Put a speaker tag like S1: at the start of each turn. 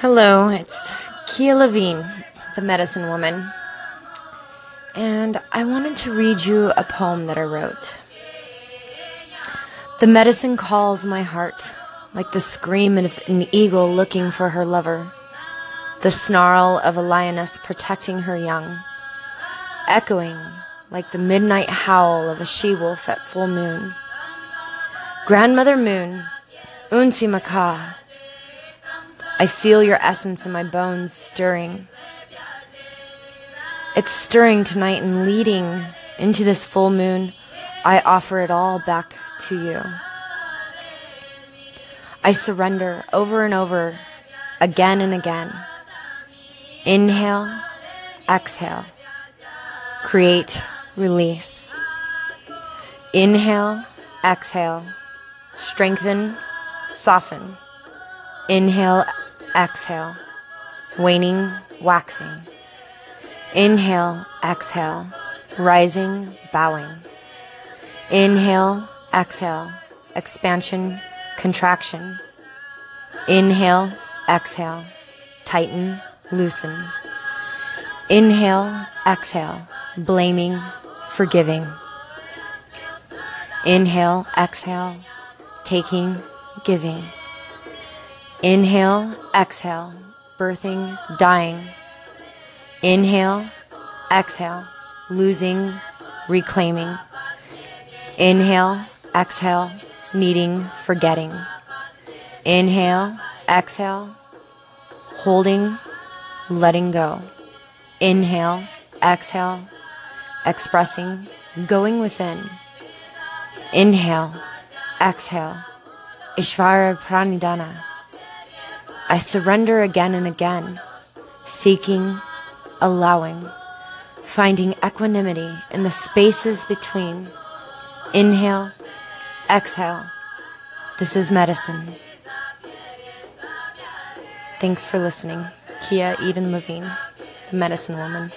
S1: Hello, it's Kia Levine, the medicine woman. And I wanted to read you a poem that I wrote. The medicine calls my heart like the scream of an eagle looking for her lover, the snarl of a lioness protecting her young, echoing like the midnight howl of a she wolf at full moon. Grandmother Moon, Unsi Maka, I feel your essence in my bones stirring. It's stirring tonight and leading into this full moon. I offer it all back to you. I surrender over and over, again and again. Inhale, exhale, create, release. Inhale, exhale, strengthen, soften. Inhale, exhale, waning, waxing. Inhale, exhale, rising, bowing. Inhale, exhale, expansion, contraction. Inhale, exhale, tighten, loosen. Inhale, exhale, blaming, forgiving. Inhale, exhale, taking, giving. Inhale, exhale, birthing, dying. Inhale, exhale, losing, reclaiming. Inhale, exhale, needing, forgetting. Inhale, exhale, holding, letting go. Inhale, exhale, expressing, going within. Inhale, exhale, Ishvara Pranidhana. I surrender again and again, seeking, allowing, finding equanimity in the spaces between. Inhale, exhale. This is medicine. Thanks for listening. Kia Eden Levine, the medicine woman.